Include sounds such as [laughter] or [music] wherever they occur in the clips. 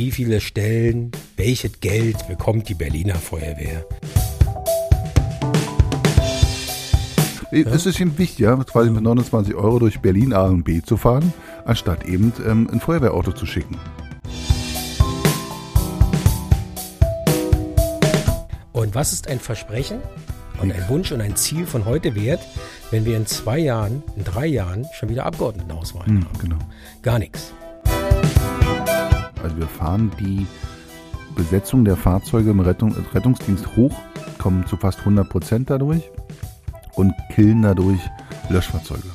Wie viele Stellen, welches Geld bekommt die Berliner Feuerwehr? Es ist eben wichtig, ja, quasi mit 29 Euro durch Berlin A und B zu fahren, anstatt eben ähm, ein Feuerwehrauto zu schicken. Und was ist ein Versprechen und ein Wunsch und ein Ziel von heute wert, wenn wir in zwei Jahren, in drei Jahren schon wieder Abgeordnetenhauswahlen Hm, haben? genau. Gar nichts. Also wir fahren die Besetzung der Fahrzeuge im Rettung, Rettungsdienst hoch, kommen zu fast 100 Prozent dadurch und killen dadurch Löschfahrzeuge.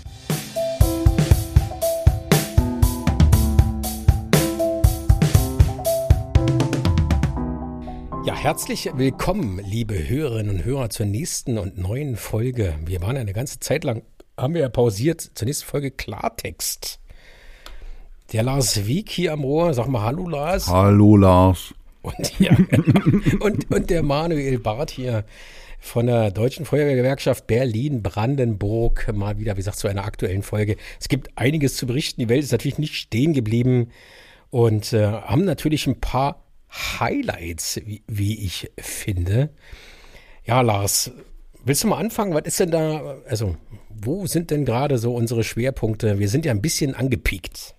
Ja, herzlich willkommen, liebe Hörerinnen und Hörer, zur nächsten und neuen Folge. Wir waren eine ganze Zeit lang, haben wir ja pausiert, zur nächsten Folge Klartext. Der Lars Wieck hier am Rohr, sag mal Hallo Lars. Hallo Lars. Und, ja, [laughs] und, und der Manuel Barth hier von der Deutschen Feuerwehrgewerkschaft Berlin-Brandenburg mal wieder, wie gesagt, zu einer aktuellen Folge. Es gibt einiges zu berichten. Die Welt ist natürlich nicht stehen geblieben und äh, haben natürlich ein paar Highlights, wie, wie ich finde. Ja, Lars, willst du mal anfangen? Was ist denn da, also wo sind denn gerade so unsere Schwerpunkte? Wir sind ja ein bisschen angepiekt.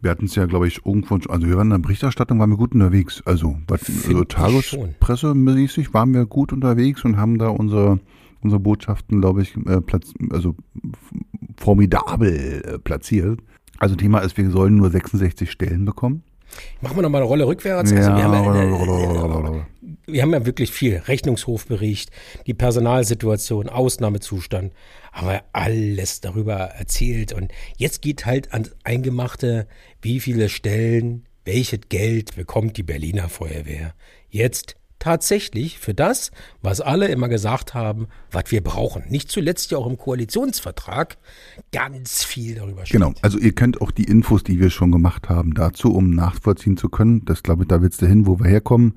Wir hatten es ja, glaube ich, irgendwo, also wir waren in der Berichterstattung, waren wir gut unterwegs. Also, was, also. Tagespressemäßig waren wir gut unterwegs und haben da unsere, unsere Botschaften, glaube ich, äh, platz, also formidabel äh, platziert. Also Thema ist, wir sollen nur 66 Stellen bekommen. Machen wir noch mal eine Rolle rückwärts. Also wir haben ja, äh, wir haben ja wirklich viel. Rechnungshofbericht, die Personalsituation, Ausnahmezustand. Haben wir alles darüber erzählt. Und jetzt geht halt ans Eingemachte, wie viele Stellen, welches Geld bekommt die Berliner Feuerwehr. Jetzt tatsächlich für das, was alle immer gesagt haben, was wir brauchen. Nicht zuletzt ja auch im Koalitionsvertrag ganz viel darüber steht. Genau, also ihr könnt auch die Infos, die wir schon gemacht haben, dazu, um nachvollziehen zu können, das glaube ich, da willst du hin, wo wir herkommen,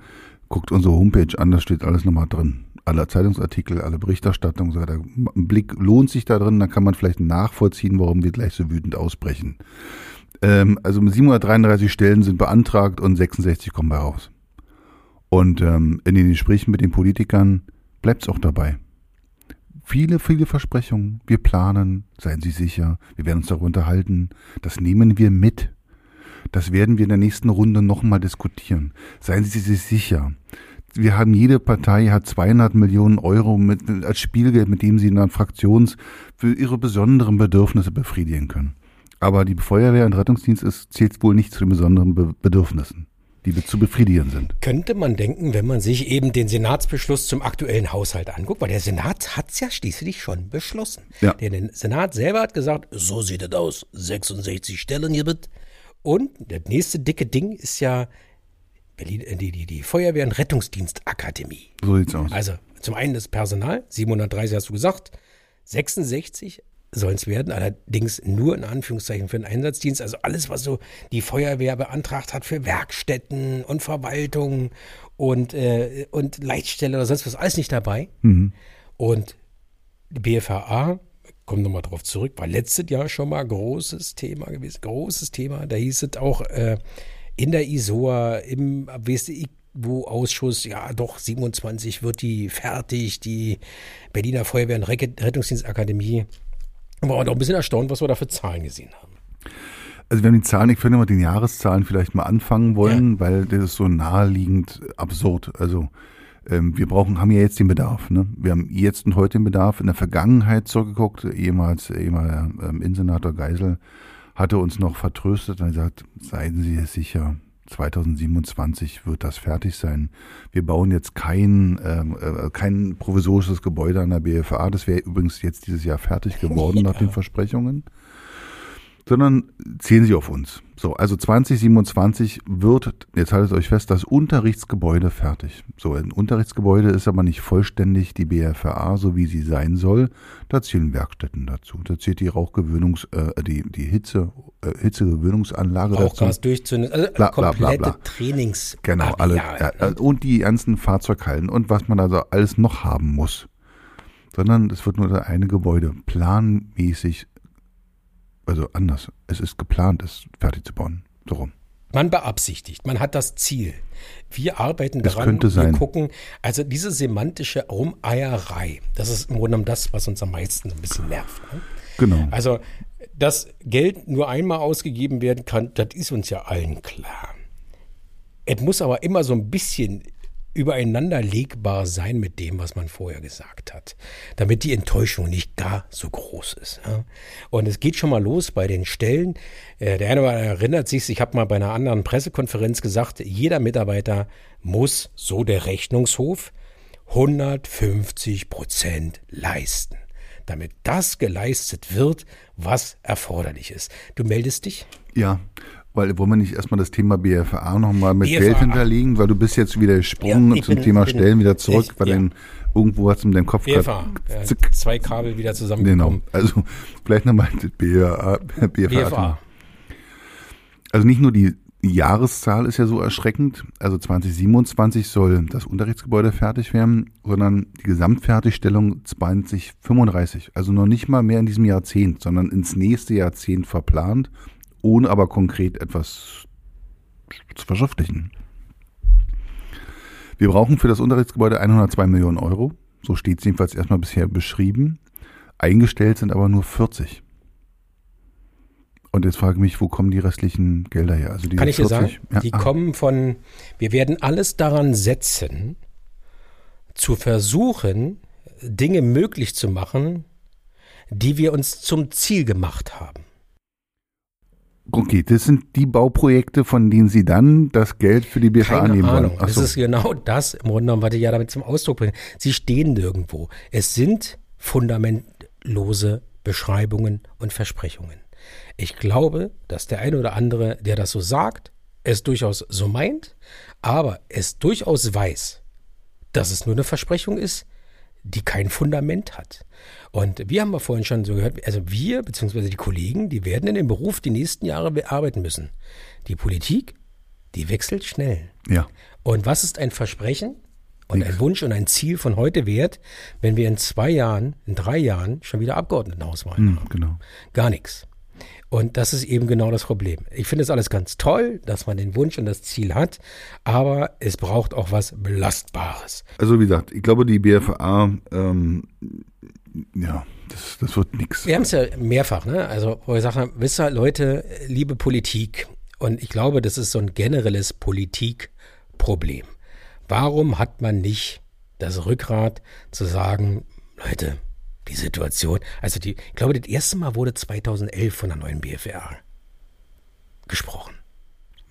guckt unsere Homepage an, da steht alles nochmal drin. Alle Zeitungsartikel, alle Berichterstattung, so weiter. Ein Blick lohnt sich da drin, dann kann man vielleicht nachvollziehen, warum wir gleich so wütend ausbrechen. Ähm, also 733 Stellen sind beantragt und 66 kommen bei raus. Und ähm, in den Gesprächen mit den Politikern bleibt es auch dabei. Viele, viele Versprechungen. Wir planen, seien Sie sicher, wir werden uns darüber unterhalten. Das nehmen wir mit. Das werden wir in der nächsten Runde nochmal diskutieren. Seien Sie sich sicher. Wir haben, jede Partei hat 200 Millionen Euro mit, als Spielgeld, mit dem sie einer Fraktions für ihre besonderen Bedürfnisse befriedigen können. Aber die Feuerwehr und Rettungsdienst ist, zählt wohl nicht zu den besonderen Be Bedürfnissen, die zu befriedigen sind. Könnte man denken, wenn man sich eben den Senatsbeschluss zum aktuellen Haushalt anguckt, weil der Senat hat es ja schließlich schon beschlossen. Ja. Der Senat selber hat gesagt, so sieht es aus, 66 Stellen hier bitte. Und das nächste dicke Ding ist ja Berlin, äh, die, die, die Feuerwehr- und Rettungsdienstakademie. So sieht's aus. Also zum einen das Personal, 730 hast du gesagt, 66 sollen es werden, allerdings nur in Anführungszeichen für den Einsatzdienst. Also alles, was so die Feuerwehr beantragt hat für Werkstätten und Verwaltung und, äh, und Leitstelle oder sonst was, alles nicht dabei. Und die BFHA, kommen nochmal drauf zurück, war letztes Jahr schon mal großes Thema gewesen, großes Thema. Da hieß es auch äh, in der ISOA, im WSI-Ausschuss, ja doch, 27 wird die fertig, die Berliner Feuerwehr- und Rett- Rettungsdienstakademie. War auch ein bisschen erstaunt, was wir da für Zahlen gesehen haben. Also wir haben die Zahlen, ich würde mal den Jahreszahlen vielleicht mal anfangen wollen, weil das ist so naheliegend absurd. Also ähm, wir brauchen, haben ja jetzt den Bedarf. Ne? Wir haben jetzt und heute den Bedarf. In der Vergangenheit zurückgeguckt, ehemals, ehemals ähm, Innensenator Geisel hatte uns noch vertröstet und gesagt, seien Sie es sicher, 2027 wird das fertig sein. Wir bauen jetzt kein, ähm, äh, kein provisorisches Gebäude an der BFA. Das wäre übrigens jetzt dieses Jahr fertig geworden [laughs] nach den Versprechungen sondern zählen Sie auf uns. So, also 2027 wird, jetzt haltet euch fest, das Unterrichtsgebäude fertig. So, ein Unterrichtsgebäude ist aber nicht vollständig die BFRA, so wie sie sein soll. Da zählen Werkstätten dazu. Da zählt die Rauchgewöhnungs, äh, die, die Hitze, äh, Hitzegewöhnungsanlage dazu. Rauchgas durchzünden, also Bla, bla, komplette bla. Trainings. Genau, alle, ja, ne? und die ganzen Fahrzeughallen und was man also alles noch haben muss. Sondern es wird nur das eine Gebäude planmäßig, also anders. Es ist geplant, es fertig zu bauen. So rum. Man beabsichtigt, man hat das Ziel. Wir arbeiten daran, könnte sein. wir gucken, also diese semantische Rumeierei, das ist im Grunde genommen das, was uns am meisten ein bisschen nervt. Ne? Genau. Also, dass Geld nur einmal ausgegeben werden kann, das ist uns ja allen klar. Es muss aber immer so ein bisschen übereinander legbar sein mit dem, was man vorher gesagt hat, damit die Enttäuschung nicht gar so groß ist. Ja. Und es geht schon mal los bei den Stellen. Äh, Der eine erinnert sich, ich habe mal bei einer anderen Pressekonferenz gesagt, jeder Mitarbeiter muss, so der Rechnungshof, 150 Prozent leisten, damit das geleistet wird, was erforderlich ist. Du meldest dich? Ja, weil wollen wir nicht erstmal das Thema BFA nochmal mit BFA. Geld hinterlegen, weil du bist jetzt wieder gesprungen Ja, zum bin- Thema bin- Stellen wieder zurück, ich- weil ja. dann irgendwo hast du mit deinem Kopf BFA. grad- Ja, zwei Kabel wieder Genau. zusammengekommen. Also vielleicht nochmal BFA. BFA. BFA. Also nicht nur die Jahreszahl ist ja so erschreckend, also 2027 soll das Unterrichtsgebäude fertig werden, sondern die Gesamtfertigstellung 2035. Also noch nicht mal mehr in diesem Jahrzehnt, sondern ins nächste Jahrzehnt verplant, ohne aber konkret etwas zu verschriftlichen. Wir brauchen für das Unterrichtsgebäude 102 Millionen Euro. So steht es jedenfalls erstmal bisher beschrieben. Eingestellt sind aber nur 40. Und jetzt frage ich mich, wo kommen die restlichen Gelder her? Also Kann ich dir sagen, 40? Ja, die ah, kommen von, wir werden alles daran setzen, zu versuchen, Dinge möglich zu machen, die wir uns zum Ziel gemacht haben. Okay, das sind die Bauprojekte, von denen Sie dann das Geld für die BFA Keine nehmen wollen. Ahnung. So. ist genau das im Grunde genommen, was ich ja damit zum Ausdruck bringe. Sie stehen nirgendwo. Es sind fundamentlose Beschreibungen und Versprechungen. Ich glaube, dass der eine oder andere, der das so sagt, es durchaus so meint, aber es durchaus weiß, dass es nur eine Versprechung ist, die kein Fundament hat. Und wir haben ja vorhin schon so gehört, also wir, beziehungsweise die Kollegen, die werden in dem Beruf die nächsten Jahre bearbeiten müssen. Die Politik, die wechselt schnell. Ja, Und was ist ein Versprechen und Nix. ein Wunsch und ein Ziel von heute wert, wenn wir in zwei Jahren, in drei Jahren schon wieder Abgeordnetenhauswahlen hm, haben? genau. Gar nichts. Und das ist eben genau das Problem. Ich finde es alles ganz toll, dass man den Wunsch und das Ziel hat, aber es braucht auch was Belastbares. Also wie gesagt, ich glaube, die BFA, ähm, ja, das, das wird nix. Wir haben es ja mehrfach, ne? Also, wo wir sagen, wisst ihr, Leute, liebe Politik, und ich glaube, das ist so ein generelles Politikproblem. Warum hat man nicht das Rückgrat zu sagen, Leute, die Situation, also die, ich glaube, das erste Mal wurde 2011 von der neuen BFR gesprochen.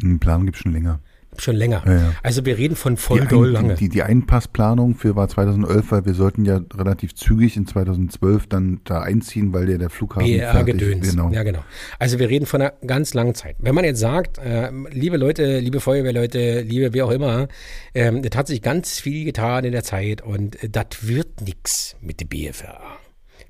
Einen Plan gibt es schon länger. Schon länger. Ja, ja. Also wir reden von voll die, doll Ein- lange. Die, die Einpassplanung für war 2011, weil wir sollten ja relativ zügig in 2012 dann da einziehen, weil der der Flughafen fertig BR-Gedöns. Genau. Ja, genau. Also wir reden von einer ganz langen Zeit. Wenn man jetzt sagt, äh, liebe Leute, liebe Feuerwehrleute, liebe wer auch immer, ähm, das hat sich ganz viel getan in der Zeit und äh, das wird nix mit der BFRA.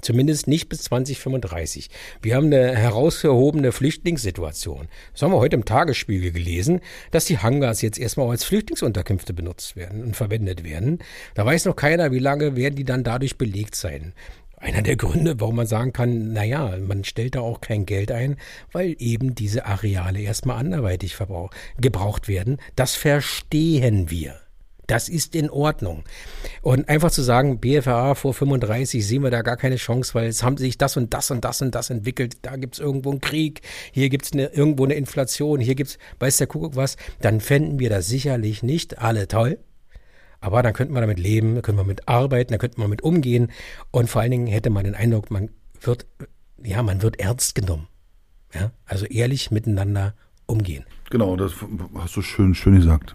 Zumindest nicht bis 2035. Wir haben eine herausgehobene Flüchtlingssituation. Das haben wir heute im Tagesspiegel gelesen, dass die Hangars jetzt erstmal als Flüchtlingsunterkünfte benutzt werden und verwendet werden. Da weiß noch keiner, wie lange werden die dann dadurch belegt sein. Einer der Gründe, warum man sagen kann, naja, man stellt da auch kein Geld ein, weil eben diese Areale erstmal anderweitig gebraucht werden. Das verstehen wir. Das ist in Ordnung. Und einfach zu sagen, BFA vor 35 sehen wir da gar keine Chance, weil es haben sich das und das und das und das entwickelt. Da gibt es irgendwo einen Krieg, hier gibt es irgendwo eine Inflation, hier gibt es, weiß der Kuckuck was, dann fänden wir das sicherlich nicht alle toll. Aber dann könnten wir damit leben, da können wir mit arbeiten, da könnten wir mit umgehen. Und vor allen Dingen hätte man den Eindruck, man wird, ja, man wird ernst genommen. Ja, also ehrlich miteinander umgehen. Genau, das hast du schön, schön gesagt.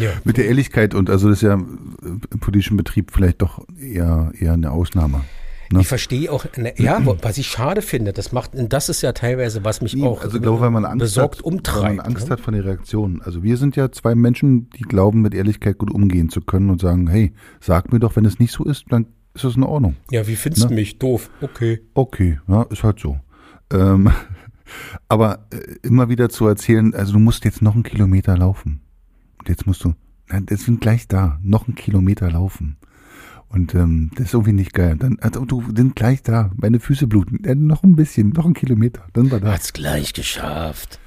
Ja. Mit der Ehrlichkeit und also das ist ja im politischen Betrieb vielleicht doch eher, eher eine Ausnahme. Ne? Ich verstehe auch, ne, ja, was ich schade finde, das macht, das ist ja teilweise, was mich auch also glaube, weil man Angst besorgt hat, umtreibt. weil man Angst ne? hat von den Reaktionen. Also wir sind ja zwei Menschen, die glauben, mit Ehrlichkeit gut umgehen zu können und sagen, hey, sag mir doch, wenn es nicht so ist, dann ist es in Ordnung. Ja, wie findest du Ne? mich? Doof. Okay. Okay, ja, ist halt so. Ähm, [laughs] aber äh, immer wieder zu erzählen, also du musst jetzt noch einen Kilometer laufen. Jetzt musst du, nein, das sind gleich da, noch einen Kilometer laufen. Und ähm, das ist irgendwie nicht geil. Dann, also du sind gleich da, meine Füße bluten. Äh, noch ein bisschen, noch ein Kilometer, dann war da. Hat's gleich geschafft.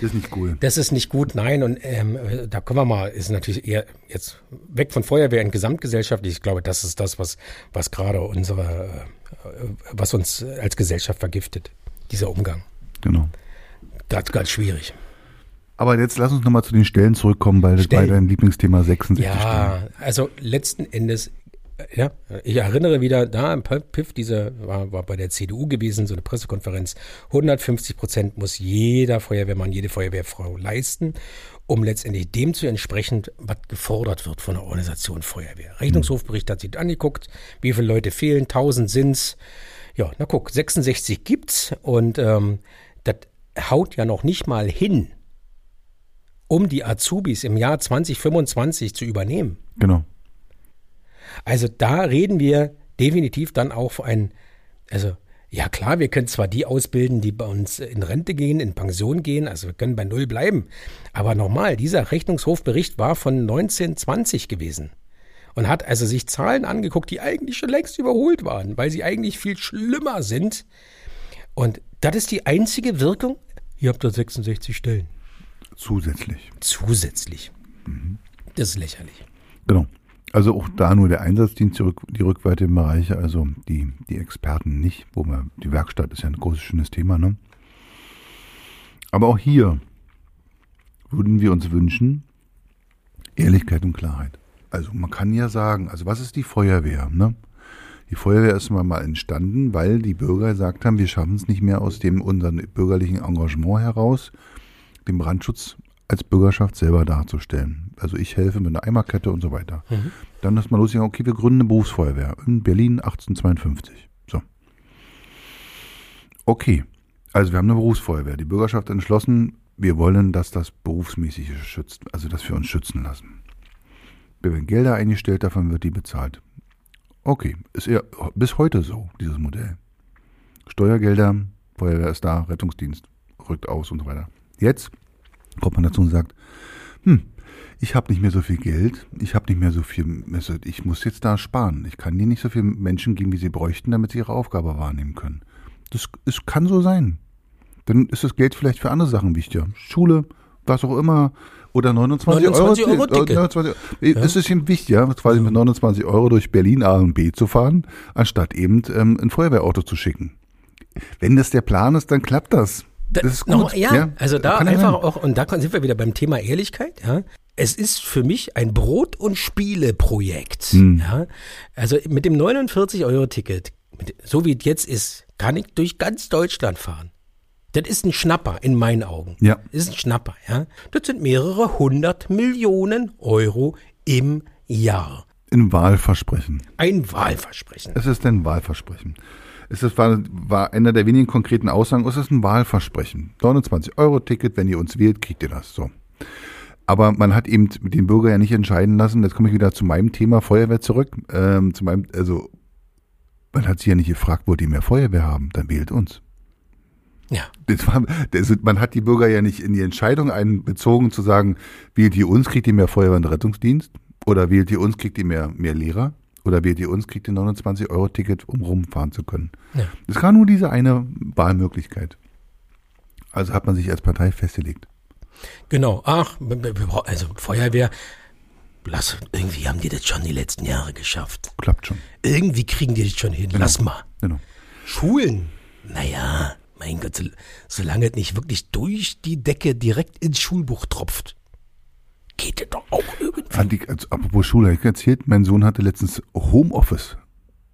Das ist nicht cool. Das ist nicht gut, nein. Und ähm, da können wir mal, ist natürlich eher jetzt weg von Feuerwehr in Gesamtgesellschaft. Ich glaube, das ist das, was, was gerade unsere, äh, was uns als Gesellschaft vergiftet, dieser Umgang. Genau. Ganz, ganz schwierig. Aber jetzt lass uns nochmal zu den Stellen zurückkommen, weil das war Stellen. dein Lieblingsthema 66 Stellen. Ja, also letzten Endes, ja, ich erinnere wieder, da im PIF, diese war, war bei der CDU gewesen, so eine Pressekonferenz. 150 Prozent muss jeder Feuerwehrmann, jede Feuerwehrfrau leisten, um letztendlich dem zu entsprechen, was gefordert wird von der Organisation Feuerwehr. Rechnungshofbericht hat sich angeguckt, wie viele Leute fehlen, 1000 sind's. Ja, na guck, 66 gibt's und ähm, das haut ja noch nicht mal hin, um die Azubis im Jahr 2025 zu übernehmen. Genau. Also da reden wir definitiv dann auch für ein, also ja klar, wir können zwar die ausbilden, die bei uns in Rente gehen, in Pension gehen, also wir können bei Null bleiben. Aber nochmal, dieser Rechnungshofbericht war von 1920 gewesen und hat also sich Zahlen angeguckt, die eigentlich schon längst überholt waren, weil sie eigentlich viel schlimmer sind. Und das ist die einzige Wirkung. Ihr habt da 66 Stellen. Zusätzlich. Zusätzlich. Das ist lächerlich. Genau. Also auch da nur der Einsatzdienst, die, Rück, die rückweitigen Bereiche, also die, die Experten nicht, wo man, die Werkstatt ist ja ein großes, schönes Thema, ne? Aber auch hier würden wir uns wünschen, Ehrlichkeit und Klarheit. Also man kann ja sagen, also was ist die Feuerwehr, ne? Die Feuerwehr ist mal mal entstanden, weil die Bürger gesagt haben, wir schaffen es nicht mehr aus dem unseren bürgerlichen Engagement heraus, den Brandschutz als Bürgerschaft selber darzustellen. Also ich helfe mit einer Eimerkette und so weiter. Dann ist man losgegangen, okay, wir gründen eine Berufsfeuerwehr in Berlin 1852. So. Okay, also wir haben eine Berufsfeuerwehr. Die Bürgerschaft hat entschlossen, wir wollen, dass das Berufsmäßige schützt, also dass wir uns schützen lassen. Wir werden Gelder eingestellt, davon wird die bezahlt. Okay, ist ja bis heute so, dieses Modell. Steuergelder, Feuerwehr ist da, Rettungsdienst rückt aus und so weiter. Jetzt kommt man dazu und sagt, hm, ich habe nicht mehr so viel Geld, ich habe nicht mehr so viel, also ich muss jetzt da sparen. Ich kann dir nicht so viele Menschen geben, wie sie bräuchten, damit sie ihre Aufgabe wahrnehmen können. Das, es kann so sein. Dann ist das Geld vielleicht für andere Sachen wichtiger. Schule, was auch immer. Oder 29, 29 Euro. Euro Ticket. 29, Es ist ihm wichtig, ja, quasi mit 29 Euro durch Berlin A und B zu fahren, anstatt eben ähm, ein Feuerwehrauto zu schicken. Wenn das der Plan ist, dann klappt das. Das ist gut. Noch, ja, also da ja einfach auch, und da sind wir wieder beim Thema Ehrlichkeit, ja. Es ist für mich ein Brot- und Spiele-Projekt. Hm. Ja? Also mit dem 49-Euro-Ticket, mit- so wie es jetzt ist, kann ich durch ganz Deutschland fahren. Das ist ein Schnapper in meinen Augen. Ja. Das ist ein Schnapper, ja. Das sind mehrere hundert Millionen Euro im Jahr. Ein Wahlversprechen. Ein Wahlversprechen. Es ist ein Wahlversprechen. Es ist, war, war einer der wenigen konkreten Aussagen, ist ein Wahlversprechen. 29 Euro Ticket, wenn ihr uns wählt, kriegt ihr das. So. Aber man hat eben den Bürger ja nicht entscheiden lassen. Jetzt komme ich wieder zu meinem Thema Feuerwehr zurück. Ähm, zu meinem, also man hat sich ja nicht gefragt, wollt ihr mehr Feuerwehr haben? Dann wählt uns. Ja. Das war, das, man hat die Bürger ja nicht in die Entscheidung einbezogen zu sagen, wählt ihr uns, kriegt ihr mehr Feuerwehr und Rettungsdienst? Oder wählt ihr uns, kriegt ihr mehr, mehr Lehrer? Oder wählt ihr uns, kriegt ihr 29 Euro Ticket, um rumfahren zu können? Ja. Es war nur diese eine Wahlmöglichkeit. Also hat man sich als Partei festgelegt. Genau. Ach, also Feuerwehr. Lass, irgendwie haben die das schon die letzten Jahre geschafft. Klappt schon. Irgendwie kriegen die das schon hin. Lass mal. Genau. Schulen. Naja, mein Gott, so, solange es nicht wirklich durch die Decke direkt ins Schulbuch tropft, geht das doch auch irgendwie. Also, apropos Schule, ich erzählt, mein Sohn hatte letztens Homeoffice.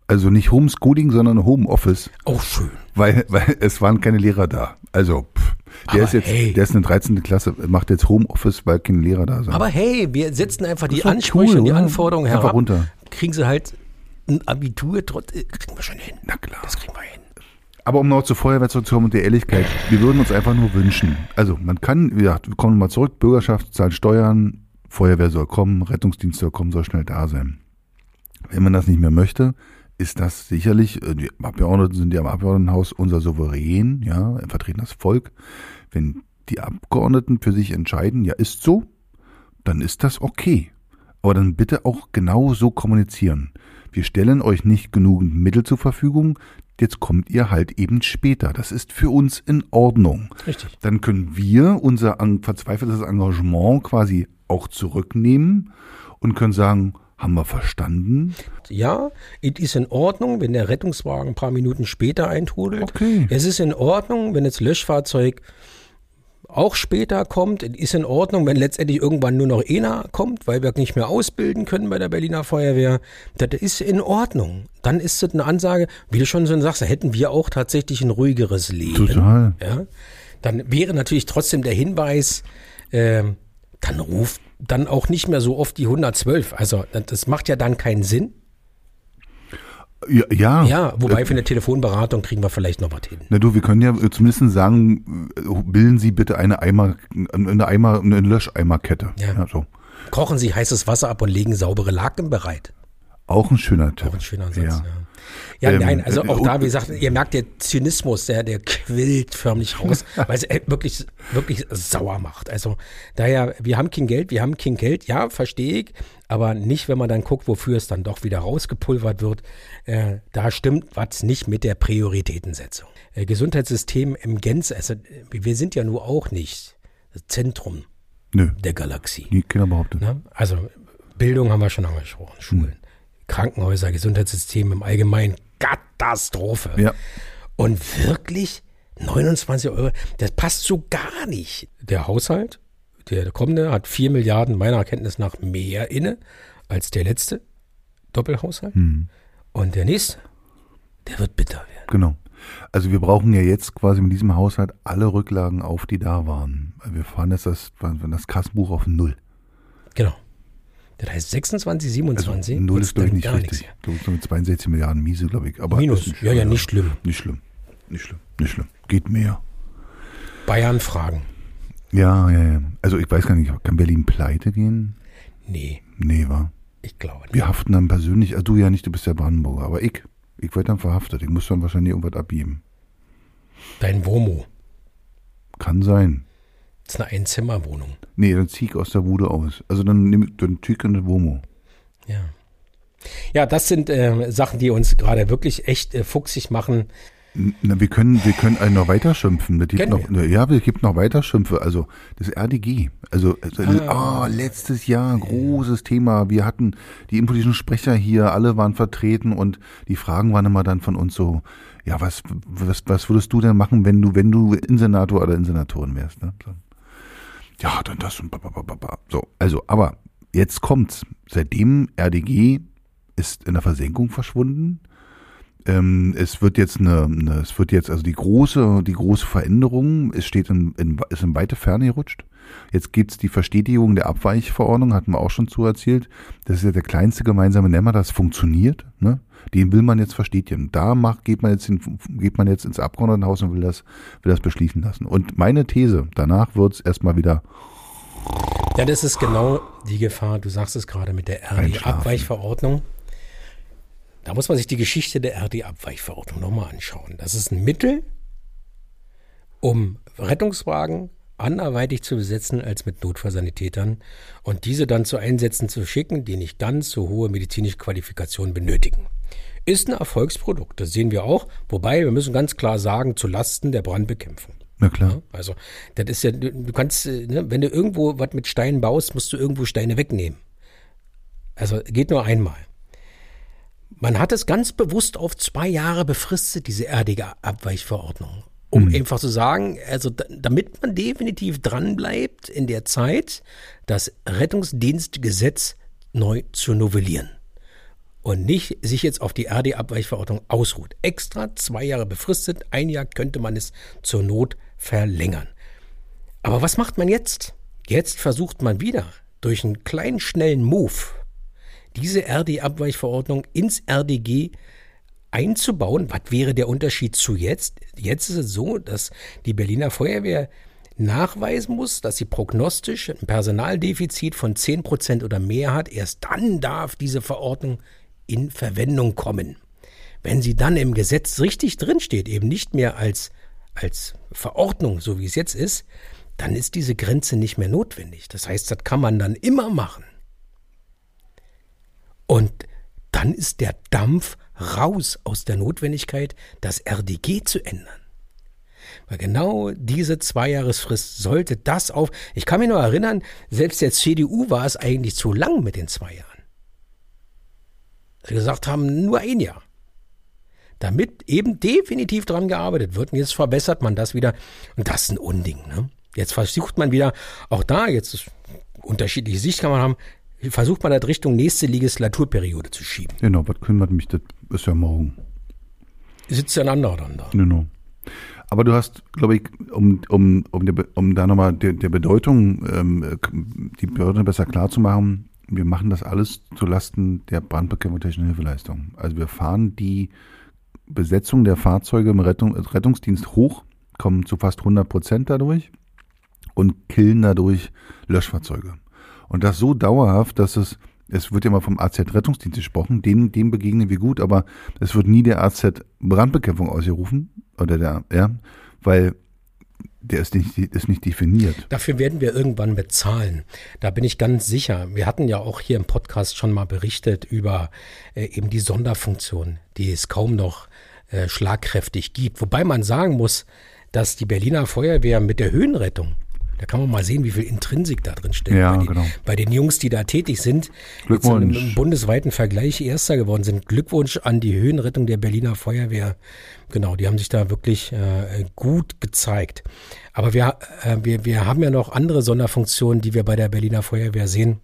Also nicht Homeschooling, sondern Homeoffice. Auch schön. Weil, weil es waren keine Lehrer da. Also, pff, der Aber ist jetzt, hey. der ist in der 13. Klasse, macht jetzt Homeoffice, weil keine Lehrer da sind. Aber hey, wir setzen einfach die ist doch Ansprüche cool, und die? Anforderungen Einfach herab. runter. Kriegen sie halt ein Abitur, trotz, äh, kriegen wir schon hin. Na klar. Das kriegen wir hin. Aber um noch zur Feuerwehr zurückzukommen und der Ehrlichkeit, wir würden uns einfach nur wünschen. Also man kann, wie gesagt, wir kommen mal zurück, Bürgerschaft zahlt Steuern, Feuerwehr soll kommen, Rettungsdienst soll kommen, soll schnell da sein. Wenn man das nicht mehr möchte, ist das sicherlich, äh, die Abgeordneten sind ja im Abgeordnetenhaus unser Souverän, ja, vertreten das Volk. Wenn die Abgeordneten für sich entscheiden, ja, ist so, dann ist das okay. Aber dann bitte auch genau so kommunizieren. Wir stellen euch nicht genügend Mittel zur Verfügung, jetzt kommt ihr halt eben später. Das ist für uns in Ordnung. Richtig. Dann können wir unser verzweifeltes Engagement quasi auch zurücknehmen und können sagen, haben wir verstanden? Ja, es ist in Ordnung, wenn der Rettungswagen ein paar Minuten später eintrudelt. Okay. Es ist in Ordnung, wenn das Löschfahrzeug auch später kommt. Ist in Ordnung, wenn letztendlich irgendwann nur noch einer kommt, weil wir nicht mehr ausbilden können bei der Berliner Feuerwehr. Das ist in Ordnung. Dann ist das eine Ansage, wie du schon so sagst, da hätten wir auch tatsächlich ein ruhigeres Leben. Total. Ja? Dann wäre natürlich trotzdem der Hinweis, ähm, dann ruft dann auch nicht mehr so oft die 112. Also das macht ja dann keinen Sinn. Ja, ja. Ja, wobei Äh, für eine Telefonberatung kriegen wir vielleicht noch was hin. Na du, wir können ja zumindest sagen, äh, bilden Sie bitte eine Eimer, eine Eimer, eine Löscheimerkette. Ja. so. Kochen Sie heißes Wasser ab und legen saubere Laken bereit. Auch ein schöner Tipp. Auch ein schöner Ansatz. Ja. Ja, ja Ähm, nein, also äh, auch und- da, wie gesagt, ihr merkt, der Zynismus, der, der quillt förmlich raus, [laughs] weil es äh, wirklich, wirklich sauer macht. Also daher, wir haben kein Geld, wir haben kein Geld, ja, verstehe ich, aber nicht, wenn man dann guckt, wofür es dann doch wieder rausgepulvert wird. Äh, da stimmt was nicht mit der Prioritätensetzung. Äh, Gesundheitssystem im Gänze, also äh, wir sind ja nur auch nicht das Zentrum Nö, der Galaxie. die Kinder behauptet. Ne? Also Bildung haben wir schon angesprochen, Schulen, Krankenhäuser, Gesundheitssystem im Allgemeinen, Katastrophe. Ja. Und wirklich 29 Euro, das passt so gar nicht. Der Haushalt, der kommende, hat 4 Milliarden meiner Erkenntnis nach mehr inne als der letzte Doppelhaushalt. Und der nächste, der wird bitter werden. Genau. Also wir brauchen ja jetzt quasi mit diesem Haushalt alle Rücklagen auf, die da waren. Wir fahren jetzt das, das Kassenbuch auf Null. Genau. Das heißt 26, 27. Also Null ist, glaube ich, nicht richtig. Ich glaube, sind 62 Milliarden Miese, glaube ich. Aber Minus. Ja, ja, nicht schlimm. Nicht schlimm. Nicht schlimm. Nicht schlimm. Geht mehr. Bayern fragen. Ja, ja, ja. Also ich weiß gar nicht, kann Berlin pleite gehen? Nee, Nee, war. ich glaube nicht. Wir haften dann persönlich, also du ja nicht, du bist ja Brandenburger, aber ich. Ich werde dann verhaftet. Ich muss dann wahrscheinlich irgendwas abgeben. Dein Womo. Kann sein. Das ist eine Einzimmerwohnung. Nee, dann zieh ich aus der Bude aus. Also dann nehme ich dann zieh ich in das Womo. Ja. Ja, das sind äh, Sachen, die uns gerade wirklich echt äh, fuchsig machen. Na, wir können, wir können einen noch weiter schimpfen. Das gibt noch, ja, es gibt noch weiter Schimpfe. Also das RDG. Also, also ah, letztes Jahr großes Thema. Wir hatten die politischen Sprecher hier, alle waren vertreten und die Fragen waren immer dann von uns so, ja, was, was, was würdest du denn machen, wenn du, wenn du Insenator oder Insenatorin wärst? Ne? So. Ja, dann das und ba, ba, ba, ba, ba. so. Also, aber jetzt kommt's. Seitdem RDG ist in der Versenkung verschwunden. Ähm, es wird jetzt eine, eine, es wird jetzt also die große, die große Veränderung, es steht in, in, ist in weite Ferne gerutscht. Jetzt gibt's die Verstetigung der Abweichverordnung, hatten wir auch schon zu erzählt. Das ist ja der kleinste gemeinsame Nenner, das funktioniert. Ne? Den will man jetzt verstetigen. Da macht, geht man jetzt, in, geht man jetzt ins Abgeordnetenhaus und will das, will das beschließen lassen. Und meine These, danach wird's erstmal wieder Ja, das ist genau die Gefahr. Du sagst es gerade mit der. RD-Abweichverordnung. Da muss man sich die Geschichte der RD-Abweichverordnung nochmal anschauen. Das ist ein Mittel, um Rettungswagen anderweitig zu besetzen als mit Notfallsanitätern und diese dann zu Einsätzen zu schicken, die nicht ganz so hohe medizinische Qualifikationen benötigen. Ist ein Erfolgsprodukt, das sehen wir auch, wobei wir müssen ganz klar sagen, zu Lasten der Brandbekämpfung. Na klar. Also, das ist ja, du kannst, äh, ne, wenn du irgendwo was mit Steinen baust, musst du irgendwo Steine wegnehmen. Also, geht nur einmal. Man hat es ganz bewusst auf zwei Jahre befristet, diese erdige Abweichverordnung. Um einfach zu sagen, also da, damit man definitiv dranbleibt in der Zeit, das Rettungsdienstgesetz neu zu novellieren. Und nicht sich jetzt auf die RD-Abweichverordnung ausruht. Extra zwei Jahre befristet, ein Jahr könnte man es zur Not verlängern. Aber was macht man jetzt? Jetzt versucht man wieder durch einen kleinen, schnellen Move diese RD-Abweichverordnung ins RDG einzubauen. Was wäre der Unterschied zu jetzt? Jetzt ist es so, dass die Berliner Feuerwehr nachweisen muss, dass sie prognostisch ein Personaldefizit von 10% oder mehr hat. Erst dann darf diese Verordnung in Verwendung kommen. Wenn sie dann im Gesetz richtig drinsteht, eben nicht mehr als, als Verordnung, so wie es jetzt ist, dann ist diese Grenze nicht mehr notwendig. Das heißt, das kann man dann immer machen. Und dann ist der Dampf raus aus der Notwendigkeit, das RDG zu ändern. Weil genau diese Zweijahresfrist sollte das auf. Ich kann mich nur erinnern, selbst der CDU war es eigentlich zu lang mit den zwei Jahren. Sie gesagt haben, nur ein Jahr. Damit eben definitiv dran gearbeitet wird. Und jetzt verbessert man das wieder. Und das ist ein Unding. Ne? Jetzt versucht man wieder, auch da, jetzt unterschiedliche Sicht kann man haben, versucht man das Richtung nächste Legislaturperiode zu schieben. Genau, was kümmert mich, das ist ja morgen. Sitzt ja ein anderer dann da. Genau. Aber du hast, glaube ich, um, um, um, der, um da nochmal der, der Bedeutung, ähm, die Bedeutung besser klar zu machen, wir machen das alles zulasten der Brandbekämpfung technischen Hilfeleistung. Also wir fahren die Besetzung der Fahrzeuge im Rettung, Rettungsdienst hoch, kommen zu fast 100 Prozent dadurch und killen dadurch Löschfahrzeuge. Und das so dauerhaft, dass es, es wird ja mal vom AZ-Rettungsdienst gesprochen, dem, dem begegnen wir gut, aber es wird nie der AZ-Brandbekämpfung ausgerufen, oder der, ja, weil der ist nicht, ist nicht definiert. Dafür werden wir irgendwann bezahlen. Da bin ich ganz sicher. Wir hatten ja auch hier im Podcast schon mal berichtet über äh, eben die Sonderfunktion, die es kaum noch äh, schlagkräftig gibt. Wobei man sagen muss, dass die Berliner Feuerwehr mit der Höhenrettung da kann man mal sehen, wie viel Intrinsik da drin steckt. Ja, bei, den, genau. bei den Jungs, die da tätig sind, Glückwunsch. im bundesweiten Vergleich Erster geworden sind. Glückwunsch an die Höhenrettung der Berliner Feuerwehr. Genau, die haben sich da wirklich äh, gut gezeigt. Aber wir, äh, wir, wir haben ja noch andere Sonderfunktionen, die wir bei der Berliner Feuerwehr sehen.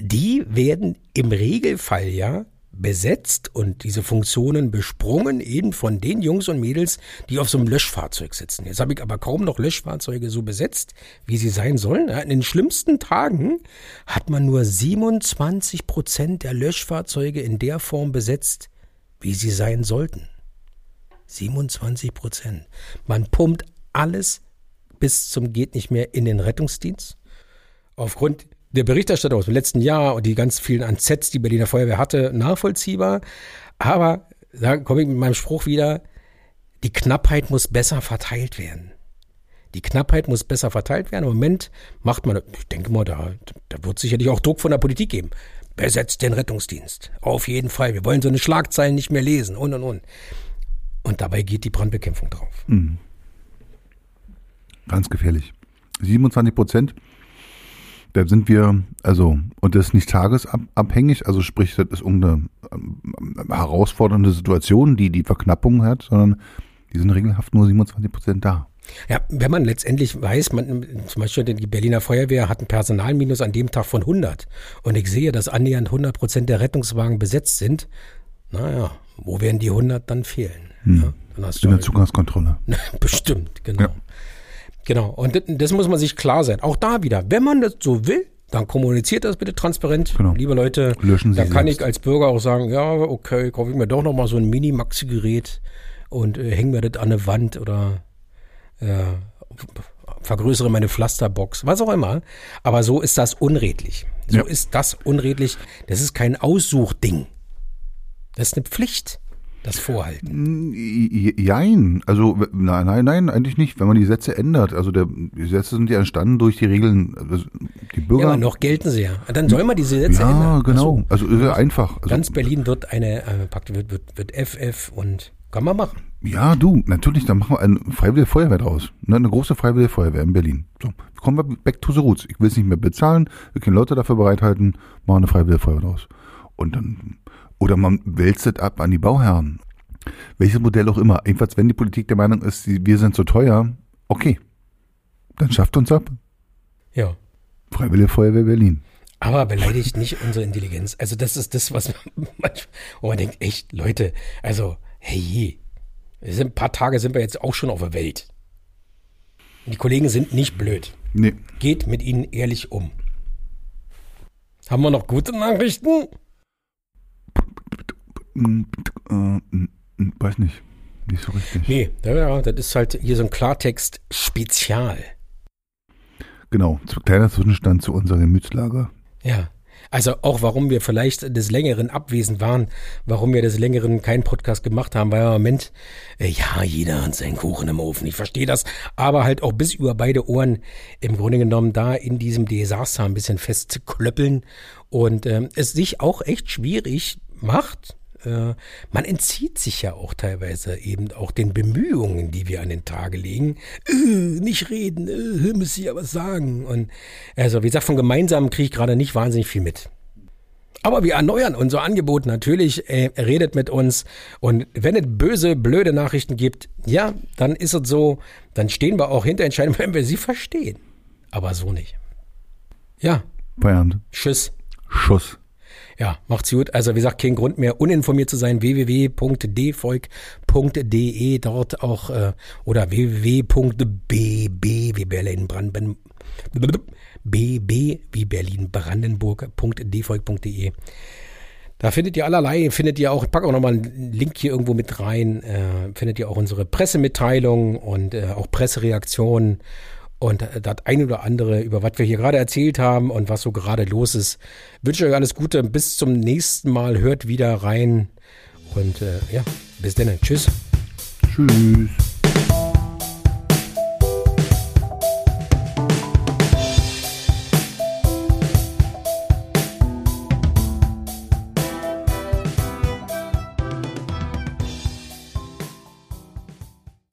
Die werden im Regelfall ja besetzt und diese Funktionen besprungen eben von den Jungs und Mädels, die auf so einem Löschfahrzeug sitzen. Jetzt habe ich aber kaum noch Löschfahrzeuge so besetzt, wie sie sein sollen. In den schlimmsten Tagen hat man nur 27 Prozent der Löschfahrzeuge in der Form besetzt, wie sie sein sollten. 27 Prozent. Man pumpt alles bis zum geht nicht mehr in den Rettungsdienst. Aufgrund der Berichterstattung aus dem letzten Jahr und die ganz vielen Anzets, die Berliner Feuerwehr hatte, nachvollziehbar. Aber da komme ich mit meinem Spruch wieder, die Knappheit muss besser verteilt werden. Die Knappheit muss besser verteilt werden. Im Moment macht man, ich denke mal, da, da wird sicherlich auch Druck von der Politik geben. Besetzt den Rettungsdienst. Auf jeden Fall. Wir wollen so eine Schlagzeilen nicht mehr lesen und und und. Und dabei geht die Brandbekämpfung drauf. Mhm. Ganz gefährlich. 27 Prozent da sind wir, also, und das ist nicht tagesabhängig, also sprich, das ist irgendeine ähm, herausfordernde Situation, die die Verknappung hat, sondern die sind regelhaft nur 27 Prozent da. Ja, wenn man letztendlich weiß, man, zum Beispiel die Berliner Feuerwehr hat einen Personalminus an dem Tag von 100 und ich sehe, dass annähernd 100 Prozent der Rettungswagen besetzt sind, naja, wo werden die 100 dann fehlen? Hm. Ja, dann In der Zugangskontrolle. [laughs] Bestimmt, genau. Ja. Genau. Und das, das muss man sich klar sein. Auch da wieder, wenn man das so will, dann kommuniziert das bitte transparent. Genau. Liebe Leute, Löschen Sie da kann selbst. ich als Bürger auch sagen, ja, okay, kaufe ich mir doch noch mal so ein Mini-Maxi-Gerät und äh, hänge mir das an eine Wand oder äh, vergrößere meine Pflasterbox, was auch immer. Aber so ist das unredlich. So Ja. ist das unredlich. Das ist kein Aussuchding. Das ist eine Pflicht, das Vorhalten. Jein, also nein, nein, nein, eigentlich nicht. Wenn man die Sätze ändert, also der, die Sätze sind ja entstanden durch die Regeln, also die Ja, Bürger. aber noch gelten sie ja. Dann soll man diese Sätze ja, ändern. genau. Ach so. Also ja einfach. Also, Ganz Berlin wird eine, äh, wird, wird, wird FF und kann man machen. Ja, du, natürlich, dann machen wir eine freiwillige Feuerwehr draus. Ne, eine große freiwillige Feuerwehr in Berlin. So, kommen wir back to the roots. Ich will es nicht mehr bezahlen, wir können Leute dafür bereithalten, machen eine freiwillige Feuerwehr draus. Und dann, oder man wälzt es ab an die Bauherren. Welches Modell auch immer. Jedenfalls, wenn die Politik der Meinung ist, wir sind zu teuer, okay. Dann schafft uns ab. Ja. Freiwillige Feuerwehr Berlin. Aber beleidigt nicht unsere Intelligenz. Also das ist das, was man [laughs] manchmal, wo man denkt, echt, Leute, also, hey, ein paar Tage sind wir jetzt auch schon auf der Welt. Die Kollegen sind nicht blöd. Nee. Geht mit ihnen ehrlich um. Haben wir noch gute Nachrichten? Weiß nicht. Nicht so richtig. Nee, ja, das ist halt hier so ein Klartext Spezial. Genau. Zu- Kleiner Zwischenstand zu unserer Gemütslage. Ja. Also auch warum wir vielleicht des Längeren abwesend waren, warum wir des Längeren keinen Podcast gemacht haben, weil im Moment, äh, ja, jeder hat seinen Kuchen im Ofen, ich verstehe das, aber halt auch bis über beide Ohren im Grunde genommen da in diesem Desaster ein bisschen festzuklöppeln und ähm, es sich auch echt schwierig macht, äh, man entzieht sich ja auch teilweise eben auch den Bemühungen, die wir an den Tage legen. Äh, nicht reden, äh, muss ich ja was sagen. Und also wie gesagt, von gemeinsamen kriege ich gerade nicht wahnsinnig viel mit. Aber wir erneuern unser Angebot natürlich. Äh, redet mit uns. Und wenn es böse, blöde Nachrichten gibt, ja, dann ist es so. Dann stehen wir auch hinter Entscheidungen, [laughs] wenn wir sie verstehen. Aber so nicht. Ja. Feierabend. Tschüss. Schuss. Ja, macht's gut. Also wie gesagt, kein Grund mehr, uninformiert zu sein. www.dvolk.de dort auch äh, oder www.bb wie Berlin Brandenburg bb wie Berlin Brandenburg.dvolk.de da findet ihr allerlei, findet ihr auch, ich packe auch nochmal einen Link hier irgendwo mit rein, äh, findet ihr auch unsere Pressemitteilung und äh, auch Pressereaktionen und das ein oder andere, über was wir hier gerade erzählt haben und was so gerade los ist. Wünsche euch alles Gute. Bis zum nächsten Mal. Hört wieder rein. Und äh, ja, bis dann. Tschüss. Tschüss.